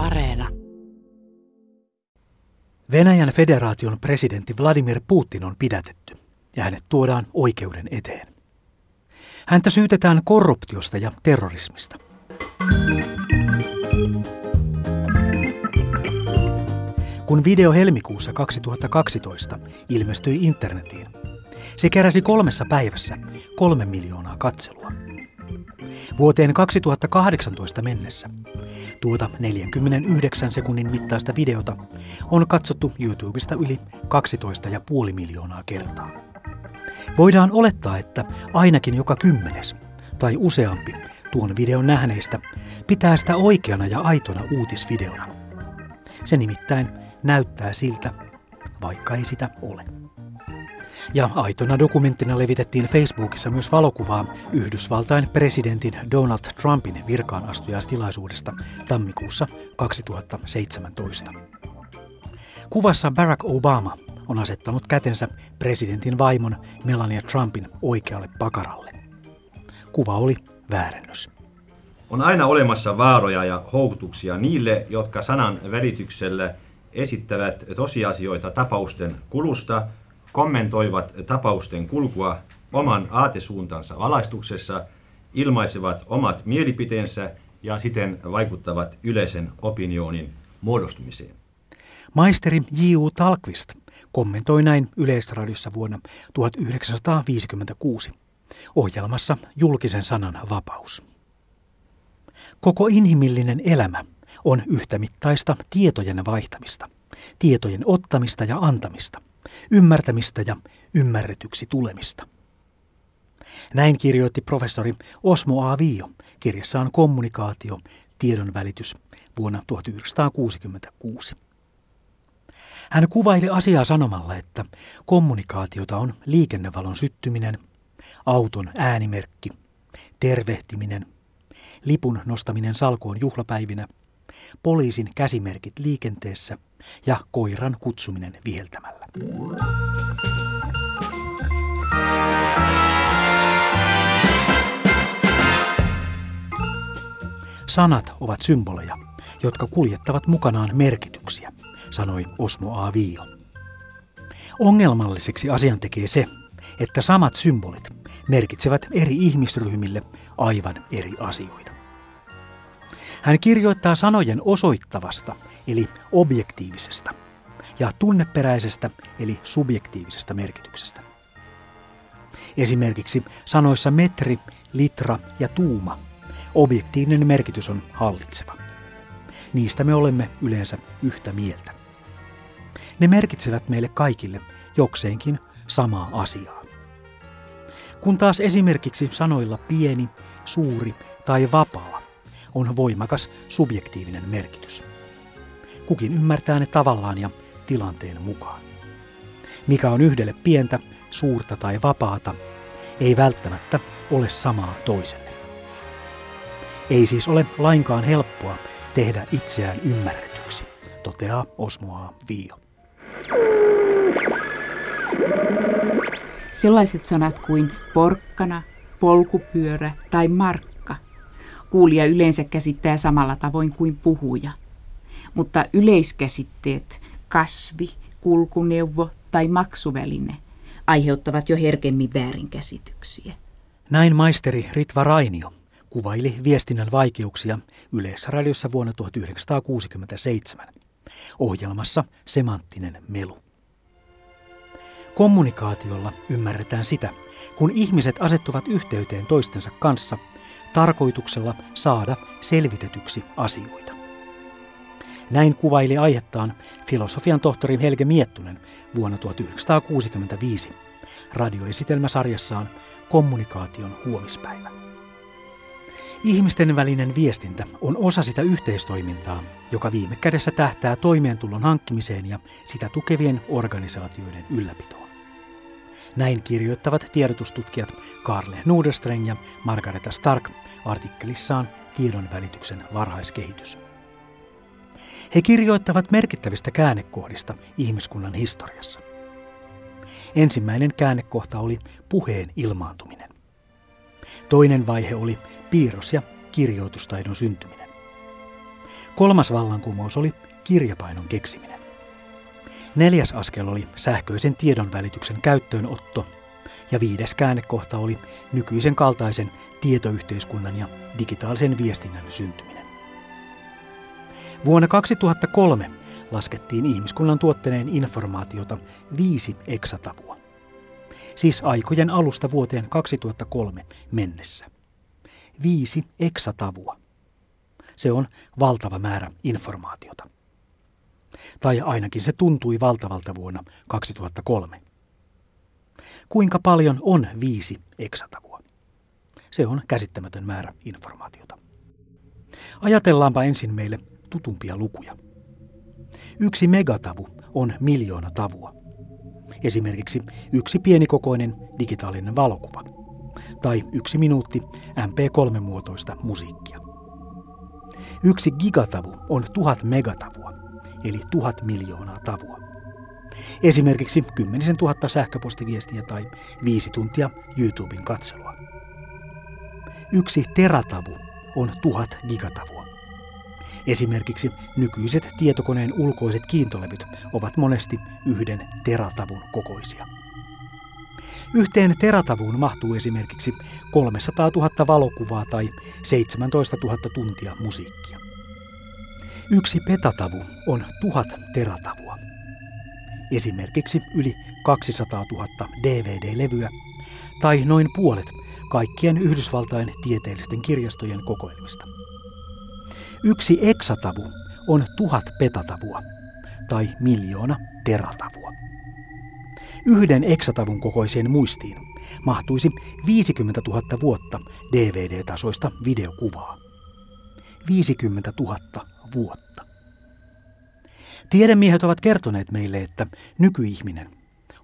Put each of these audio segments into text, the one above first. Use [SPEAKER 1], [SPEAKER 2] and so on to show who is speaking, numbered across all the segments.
[SPEAKER 1] Areena.
[SPEAKER 2] Venäjän federaation presidentti Vladimir Putin on pidätetty ja hänet tuodaan oikeuden eteen. Häntä syytetään korruptiosta ja terrorismista. Kun video helmikuussa 2012 ilmestyi internetiin, se keräsi kolmessa päivässä kolme miljoonaa katselua. Vuoteen 2018 mennessä tuota 49 sekunnin mittaista videota on katsottu YouTubesta yli 12,5 miljoonaa kertaa. Voidaan olettaa, että ainakin joka kymmenes tai useampi tuon videon nähneistä pitää sitä oikeana ja aitona uutisvideona. Se nimittäin näyttää siltä, vaikka ei sitä ole. Ja aitona dokumenttina levitettiin Facebookissa myös valokuvaa Yhdysvaltain presidentin Donald Trumpin virkaanastujastilaisuudesta tammikuussa 2017. Kuvassa Barack Obama on asettanut kätensä presidentin vaimon Melania Trumpin oikealle pakaralle. Kuva oli väärennös.
[SPEAKER 3] On aina olemassa vaaroja ja houkutuksia niille, jotka sanan välityksellä esittävät tosiasioita tapausten kulusta, kommentoivat tapausten kulkua oman aatesuuntansa valaistuksessa, ilmaisevat omat mielipiteensä ja siten vaikuttavat yleisen opinionin muodostumiseen.
[SPEAKER 2] Maisteri J.U. Talkvist kommentoi näin Yleisradiossa vuonna 1956 ohjelmassa Julkisen sanan vapaus. Koko inhimillinen elämä on yhtämittaista tietojen vaihtamista, tietojen ottamista ja antamista, ymmärtämistä ja ymmärretyksi tulemista. Näin kirjoitti professori Osmo A. Viio kirjassaan Kommunikaatio, tiedon välitys vuonna 1966. Hän kuvaili asiaa sanomalla, että kommunikaatiota on liikennevalon syttyminen, auton äänimerkki, tervehtiminen, lipun nostaminen salkoon juhlapäivinä, poliisin käsimerkit liikenteessä ja koiran kutsuminen viheltämällä. Sanat ovat symboleja, jotka kuljettavat mukanaan merkityksiä, sanoi Osmo A. Viio. Ongelmalliseksi asian tekee se, että samat symbolit merkitsevät eri ihmisryhmille aivan eri asioita. Hän kirjoittaa sanojen osoittavasta, eli objektiivisesta, ja tunneperäisestä, eli subjektiivisesta merkityksestä. Esimerkiksi sanoissa metri, litra ja tuuma objektiivinen merkitys on hallitseva. Niistä me olemme yleensä yhtä mieltä. Ne merkitsevät meille kaikille jokseenkin samaa asiaa. Kun taas esimerkiksi sanoilla pieni, suuri tai vapaa on voimakas subjektiivinen merkitys. Kukin ymmärtää ne tavallaan ja tilanteen mukaan. Mikä on yhdelle pientä, suurta tai vapaata, ei välttämättä ole samaa toiselle. Ei siis ole lainkaan helppoa tehdä itseään ymmärretyksi, toteaa Osmoa Viio.
[SPEAKER 4] Sellaiset sanat kuin porkkana, polkupyörä tai markka. Kuulija yleensä käsittää samalla tavoin kuin puhuja. Mutta yleiskäsitteet kasvi, kulkuneuvo tai maksuväline aiheuttavat jo herkemmin väärinkäsityksiä.
[SPEAKER 2] Näin maisteri Ritva Rainio kuvaili viestinnän vaikeuksia Yleisradiossa vuonna 1967 ohjelmassa Semanttinen melu. Kommunikaatiolla ymmärretään sitä, kun ihmiset asettuvat yhteyteen toistensa kanssa tarkoituksella saada selvitetyksi asioita. Näin kuvaili aihettaan filosofian tohtori Helge Miettunen vuonna 1965 radioesitelmäsarjassaan Kommunikaation huomispäivä. Ihmisten välinen viestintä on osa sitä yhteistoimintaa, joka viime kädessä tähtää toimeentulon hankkimiseen ja sitä tukevien organisaatioiden ylläpitoon. Näin kirjoittavat tiedotustutkijat Karle Nuderstreng ja Margareta Stark artikkelissaan Tiedon välityksen varhaiskehitys. He kirjoittavat merkittävistä käännekohdista ihmiskunnan historiassa. Ensimmäinen käännekohta oli puheen ilmaantuminen. Toinen vaihe oli piirros- ja kirjoitustaidon syntyminen. Kolmas vallankumous oli kirjapainon keksiminen. Neljäs askel oli sähköisen tiedon välityksen käyttöönotto ja viides käännekohta oli nykyisen kaltaisen tietoyhteiskunnan ja digitaalisen viestinnän syntyminen. Vuonna 2003 laskettiin ihmiskunnan tuottaneen informaatiota viisi eksatavua. Siis aikojen alusta vuoteen 2003 mennessä. Viisi eksatavua. Se on valtava määrä informaatiota. Tai ainakin se tuntui valtavalta vuonna 2003. Kuinka paljon on viisi eksatavua? Se on käsittämätön määrä informaatiota. Ajatellaanpa ensin meille tutumpia lukuja. Yksi megatavu on miljoona tavua. Esimerkiksi yksi pienikokoinen digitaalinen valokuva tai yksi minuutti MP3-muotoista musiikkia. Yksi gigatavu on tuhat megatavua, eli tuhat miljoonaa tavua. Esimerkiksi kymmenisen tuhatta sähköpostiviestiä tai viisi tuntia YouTuben katselua. Yksi teratavu on tuhat gigatavua. Esimerkiksi nykyiset tietokoneen ulkoiset kiintolevyt ovat monesti yhden teratavun kokoisia. Yhteen teratavuun mahtuu esimerkiksi 300 000 valokuvaa tai 17 000 tuntia musiikkia. Yksi petatavu on tuhat teratavua. Esimerkiksi yli 200 000 DVD-levyä tai noin puolet kaikkien Yhdysvaltain tieteellisten kirjastojen kokoelmista. Yksi eksatavu on tuhat petatavua tai miljoona teratavua. Yhden eksatavun kokoiseen muistiin mahtuisi 50 000 vuotta DVD-tasoista videokuvaa. 50 000 vuotta. Tiedemiehet ovat kertoneet meille, että nykyihminen,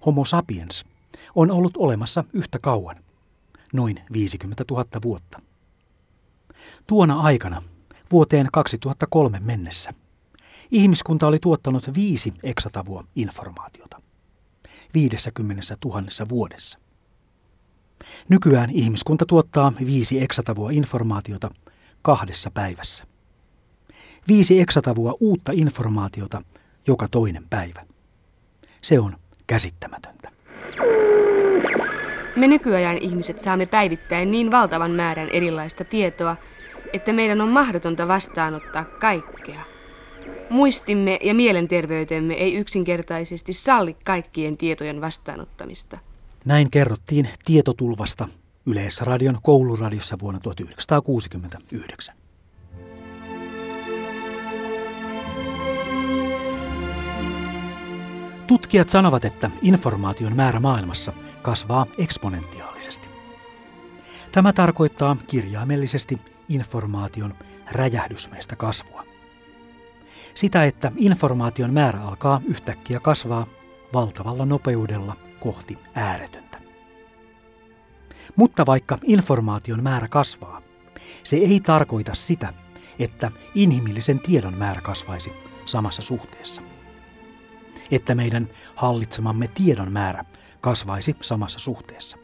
[SPEAKER 2] Homo sapiens, on ollut olemassa yhtä kauan, noin 50 000 vuotta. Tuona aikana, vuoteen 2003 mennessä, ihmiskunta oli tuottanut viisi eksatavua informaatiota. 50 000 vuodessa. Nykyään ihmiskunta tuottaa viisi eksatavua informaatiota kahdessa päivässä. Viisi eksatavua uutta informaatiota joka toinen päivä. Se on käsittämätöntä.
[SPEAKER 1] Me nykyajan ihmiset saamme päivittäin niin valtavan määrän erilaista tietoa, että meidän on mahdotonta vastaanottaa kaikkea. Muistimme ja mielenterveytemme ei yksinkertaisesti salli kaikkien tietojen vastaanottamista.
[SPEAKER 2] Näin kerrottiin tietotulvasta Yleisradion kouluradiossa vuonna 1969. Tutkijat sanovat, että informaation määrä maailmassa kasvaa eksponentiaalisesti. Tämä tarkoittaa kirjaimellisesti informaation räjähdysmäistä kasvua. Sitä, että informaation määrä alkaa yhtäkkiä kasvaa valtavalla nopeudella kohti ääretöntä. Mutta vaikka informaation määrä kasvaa, se ei tarkoita sitä, että inhimillisen tiedon määrä kasvaisi samassa suhteessa että meidän hallitsemamme tiedon määrä kasvaisi samassa suhteessa.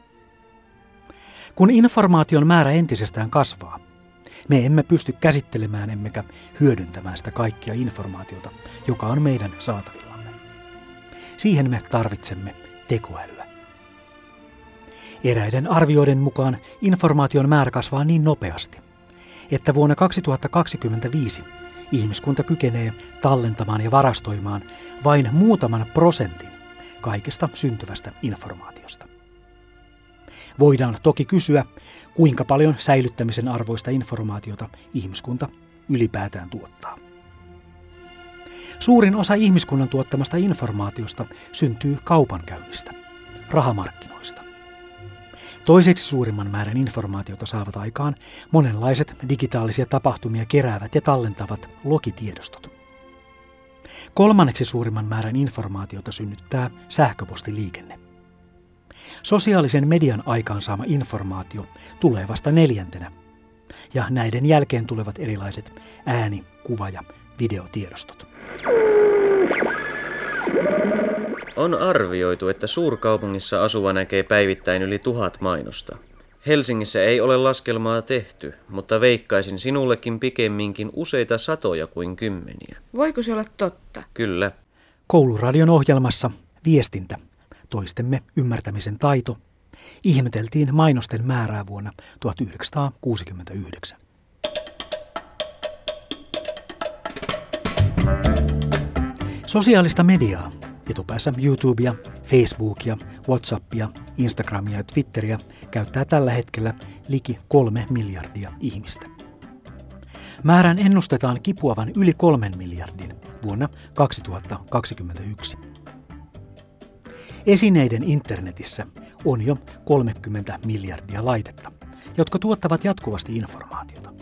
[SPEAKER 2] Kun informaation määrä entisestään kasvaa, me emme pysty käsittelemään emmekä hyödyntämään sitä kaikkia informaatiota, joka on meidän saatavillamme. Siihen me tarvitsemme tekoälyä. Eräiden arvioiden mukaan informaation määrä kasvaa niin nopeasti, että vuonna 2025 ihmiskunta kykenee tallentamaan ja varastoimaan vain muutaman prosentin kaikesta syntyvästä informaatiosta. Voidaan toki kysyä, kuinka paljon säilyttämisen arvoista informaatiota ihmiskunta ylipäätään tuottaa. Suurin osa ihmiskunnan tuottamasta informaatiosta syntyy kaupankäynnistä, rahamarkkinoista. Toiseksi suurimman määrän informaatiota saavat aikaan monenlaiset digitaalisia tapahtumia keräävät ja tallentavat logitiedostot. Kolmanneksi suurimman määrän informaatiota synnyttää sähköpostiliikenne. Sosiaalisen median aikaansaama informaatio tulee vasta neljäntenä, ja näiden jälkeen tulevat erilaiset ääni-, kuva- ja videotiedostot.
[SPEAKER 5] On arvioitu, että suurkaupungissa asuva näkee päivittäin yli tuhat mainosta. Helsingissä ei ole laskelmaa tehty, mutta veikkaisin sinullekin pikemminkin useita satoja kuin kymmeniä.
[SPEAKER 1] Voiko se olla totta?
[SPEAKER 5] Kyllä.
[SPEAKER 2] Kouluradion ohjelmassa Viestintä, toistemme ymmärtämisen taito, ihmeteltiin mainosten määrää vuonna 1969. Sosiaalista mediaa, etupäässä YouTubea, Facebookia, Whatsappia, Instagramia ja Twitteriä käyttää tällä hetkellä liki kolme miljardia ihmistä. Määrän ennustetaan kipuavan yli kolmen miljardin vuonna 2021. Esineiden internetissä on jo 30 miljardia laitetta, jotka tuottavat jatkuvasti informaatiota.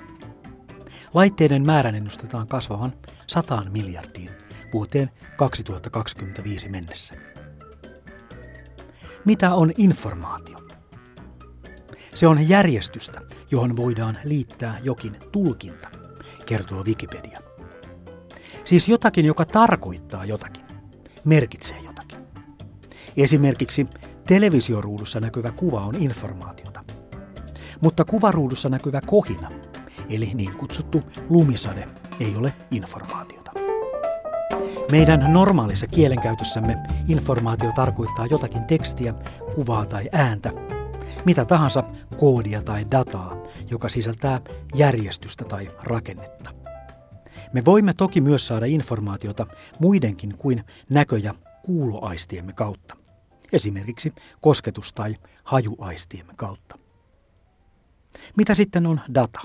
[SPEAKER 2] Laitteiden määrän ennustetaan kasvavan 100 miljardiin vuoteen 2025 mennessä. Mitä on informaatio? Se on järjestystä, johon voidaan liittää jokin tulkinta, kertoo Wikipedia. Siis jotakin, joka tarkoittaa jotakin, merkitsee jotakin. Esimerkiksi televisioruudussa näkyvä kuva on informaatiota. Mutta kuvaruudussa näkyvä kohina, eli niin kutsuttu lumisade, ei ole informaatiota. Meidän normaalissa kielenkäytössämme informaatio tarkoittaa jotakin tekstiä, kuvaa tai ääntä, mitä tahansa koodia tai dataa, joka sisältää järjestystä tai rakennetta. Me voimme toki myös saada informaatiota muidenkin kuin näkö- ja kuuloaistiemme kautta, esimerkiksi kosketus- tai hajuaistiemme kautta. Mitä sitten on data?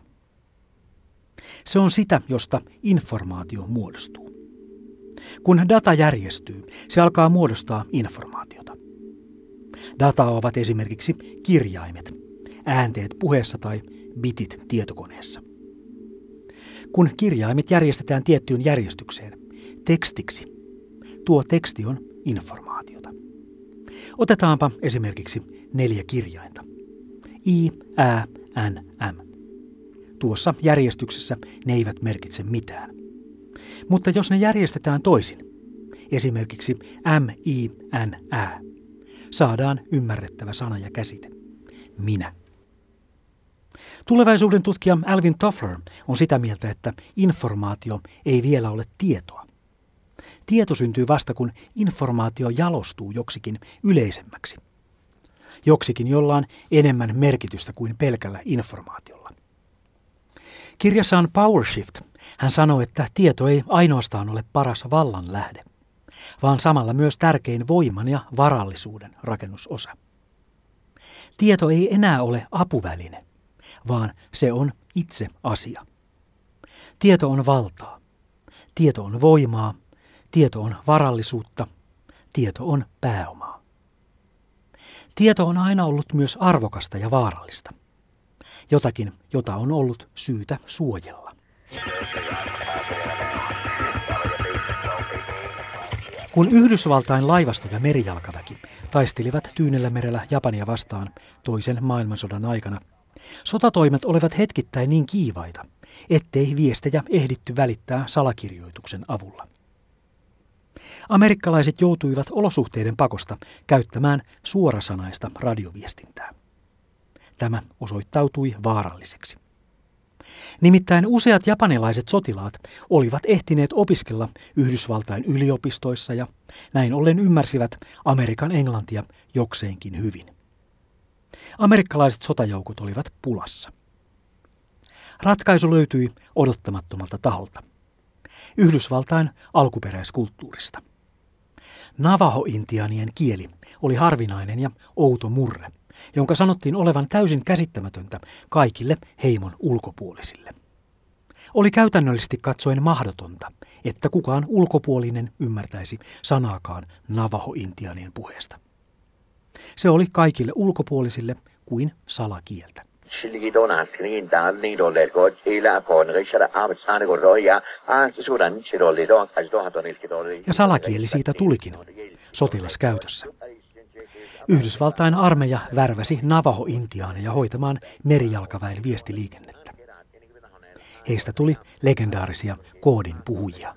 [SPEAKER 2] Se on sitä, josta informaatio muodostuu. Kun data järjestyy, se alkaa muodostaa informaatiota. Data ovat esimerkiksi kirjaimet, äänteet puheessa tai bitit tietokoneessa. Kun kirjaimet järjestetään tiettyyn järjestykseen, tekstiksi, tuo teksti on informaatiota. Otetaanpa esimerkiksi neljä kirjainta. I, Ä, N, M. Tuossa järjestyksessä ne eivät merkitse mitään. Mutta jos ne järjestetään toisin, esimerkiksi M, I, N, Ä, saadaan ymmärrettävä sana ja käsite. Minä. Tulevaisuuden tutkija Alvin Toffler on sitä mieltä, että informaatio ei vielä ole tietoa. Tieto syntyy vasta, kun informaatio jalostuu joksikin yleisemmäksi. Joksikin, jolla on enemmän merkitystä kuin pelkällä informaatiolla. Kirjassaan PowerShift hän sanoi, että tieto ei ainoastaan ole paras vallan lähde, vaan samalla myös tärkein voiman ja varallisuuden rakennusosa. Tieto ei enää ole apuväline, vaan se on itse asia. Tieto on valtaa. Tieto on voimaa. Tieto on varallisuutta. Tieto on pääomaa. Tieto on aina ollut myös arvokasta ja vaarallista. Jotakin, jota on ollut syytä suojella. Kun Yhdysvaltain laivasto ja merijalkaväki taistelivat Tyynellä merellä Japania vastaan toisen maailmansodan aikana, sotatoimet olivat hetkittäin niin kiivaita, ettei viestejä ehditty välittää salakirjoituksen avulla. Amerikkalaiset joutuivat olosuhteiden pakosta käyttämään suorasanaista radioviestintää. Tämä osoittautui vaaralliseksi. Nimittäin useat japanilaiset sotilaat olivat ehtineet opiskella Yhdysvaltain yliopistoissa ja näin ollen ymmärsivät Amerikan englantia jokseenkin hyvin. Amerikkalaiset sotajoukot olivat pulassa. Ratkaisu löytyi odottamattomalta taholta. Yhdysvaltain alkuperäiskulttuurista. Navaho-intianien kieli oli harvinainen ja outo murre – jonka sanottiin olevan täysin käsittämätöntä kaikille heimon ulkopuolisille. Oli käytännöllisesti katsoen mahdotonta, että kukaan ulkopuolinen ymmärtäisi sanaakaan Navaho-intianien puheesta. Se oli kaikille ulkopuolisille kuin salakieltä. Ja salakieli siitä tulikin sotilaskäytössä. Yhdysvaltain armeija värväsi Navaho-intiaaneja hoitamaan merijalkaväen viestiliikennettä. Heistä tuli legendaarisia koodin puhujia.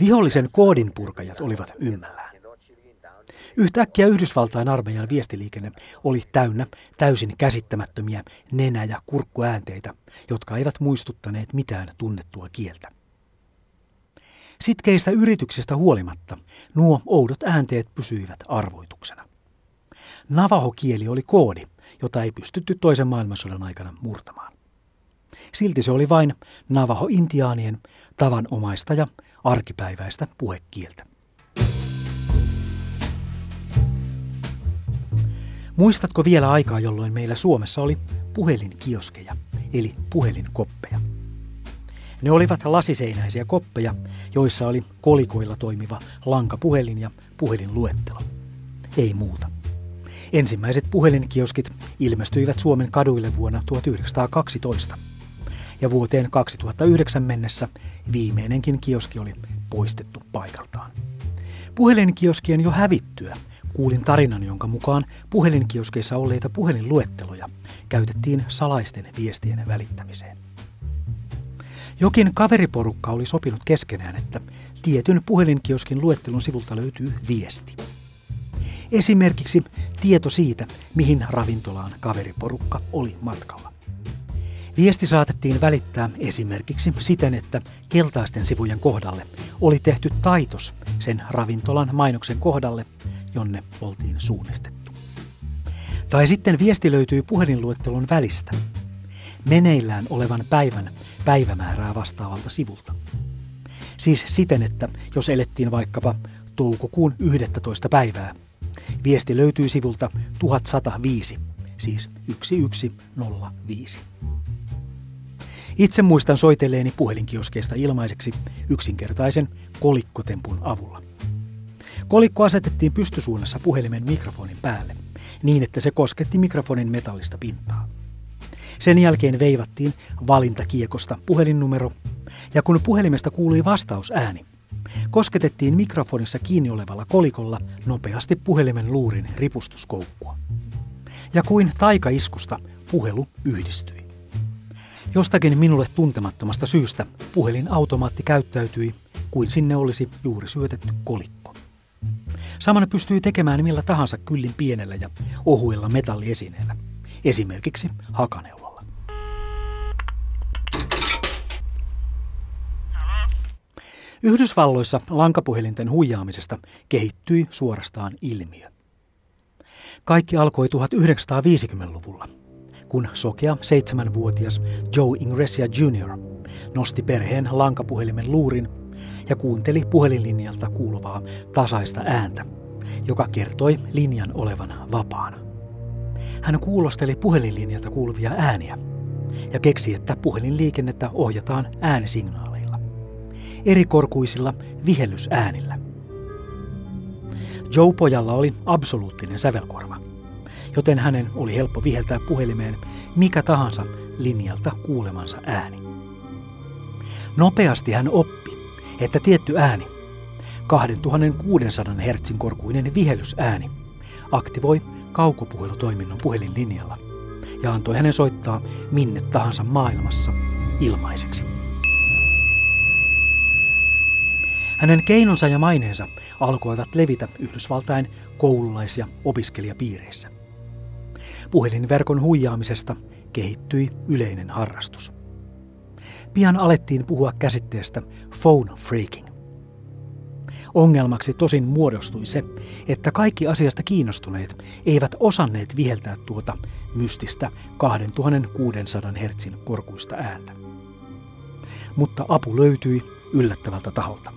[SPEAKER 2] Vihollisen koodin purkajat olivat ymmällään. Yhtäkkiä Yhdysvaltain armeijan viestiliikenne oli täynnä täysin käsittämättömiä nenä- ja kurkkuäänteitä, jotka eivät muistuttaneet mitään tunnettua kieltä. Sitkeistä yrityksistä huolimatta nuo oudot äänteet pysyivät arvoituksena. Navaho-kieli oli koodi, jota ei pystytty toisen maailmansodan aikana murtamaan. Silti se oli vain Navaho-intiaanien tavanomaista ja arkipäiväistä puhekieltä. Muistatko vielä aikaa, jolloin meillä Suomessa oli puhelinkioskeja, eli puhelinkoppeja? Ne olivat lasiseinäisiä koppeja, joissa oli kolikoilla toimiva lankapuhelin ja puhelinluettelo. Ei muuta. Ensimmäiset puhelinkioskit ilmestyivät Suomen kaduille vuonna 1912. Ja vuoteen 2009 mennessä viimeinenkin kioski oli poistettu paikaltaan. Puhelinkioskien jo hävittyä kuulin tarinan, jonka mukaan puhelinkioskeissa olleita puhelinluetteloja käytettiin salaisten viestien välittämiseen. Jokin kaveriporukka oli sopinut keskenään, että tietyn puhelinkioskin luettelun sivulta löytyy viesti. Esimerkiksi tieto siitä, mihin ravintolaan kaveriporukka oli matkalla. Viesti saatettiin välittää esimerkiksi siten, että keltaisten sivujen kohdalle oli tehty taitos sen ravintolan mainoksen kohdalle, jonne oltiin suunnistettu. Tai sitten viesti löytyy puhelinluettelon välistä, meneillään olevan päivän päivämäärää vastaavalta sivulta. Siis siten, että jos elettiin vaikkapa toukokuun 11. päivää, viesti löytyy sivulta 1105, siis 1105. Itse muistan soitelleeni puhelinkioskeista ilmaiseksi yksinkertaisen kolikkotempun avulla. Kolikko asetettiin pystysuunnassa puhelimen mikrofonin päälle, niin että se kosketti mikrofonin metallista pintaa. Sen jälkeen veivattiin valintakiekosta puhelinnumero, ja kun puhelimesta kuului vastausääni, kosketettiin mikrofonissa kiinni olevalla kolikolla nopeasti puhelimen luurin ripustuskoukkua. Ja kuin taikaiskusta puhelu yhdistyi. Jostakin minulle tuntemattomasta syystä puhelin-automaatti käyttäytyi kuin sinne olisi juuri syötetty kolikko. Samana pystyy tekemään millä tahansa kyllin pienellä ja ohuella metalliesineellä, esimerkiksi hakaneulla. Yhdysvalloissa lankapuhelinten huijaamisesta kehittyi suorastaan ilmiö. Kaikki alkoi 1950-luvulla, kun sokea seitsemänvuotias Joe Ingresia Jr. nosti perheen lankapuhelimen luurin ja kuunteli puhelinlinjalta kuuluvaa tasaista ääntä, joka kertoi linjan olevan vapaana. Hän kuulosteli puhelinlinjalta kuuluvia ääniä ja keksi, että puhelinliikennettä ohjataan äänisignaaleilla erikorkuisilla vihellysäänillä. Joe-pojalla oli absoluuttinen sävelkorva, joten hänen oli helppo viheltää puhelimeen mikä tahansa linjalta kuulemansa ääni. Nopeasti hän oppi, että tietty ääni, 2600 Hz korkuinen vihellysääni, aktivoi kaukopuhelutoiminnon puhelinlinjalla ja antoi hänen soittaa minne tahansa maailmassa ilmaiseksi. Hänen keinonsa ja maineensa alkoivat levitä Yhdysvaltain koululais- ja opiskelijapiireissä. Puhelinverkon huijaamisesta kehittyi yleinen harrastus. Pian alettiin puhua käsitteestä phone freaking. Ongelmaksi tosin muodostui se, että kaikki asiasta kiinnostuneet eivät osanneet viheltää tuota mystistä 2600 Hz korkuista ääntä. Mutta apu löytyi yllättävältä taholta.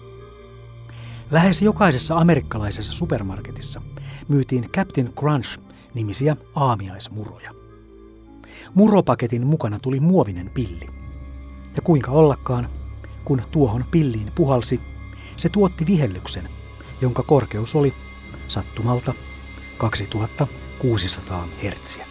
[SPEAKER 2] Lähes jokaisessa amerikkalaisessa supermarketissa myytiin Captain Crunch-nimisiä aamiaismuroja. Muropaketin mukana tuli muovinen pilli. Ja kuinka ollakaan, kun tuohon pilliin puhalsi, se tuotti vihellyksen, jonka korkeus oli sattumalta 2600 hertsiä.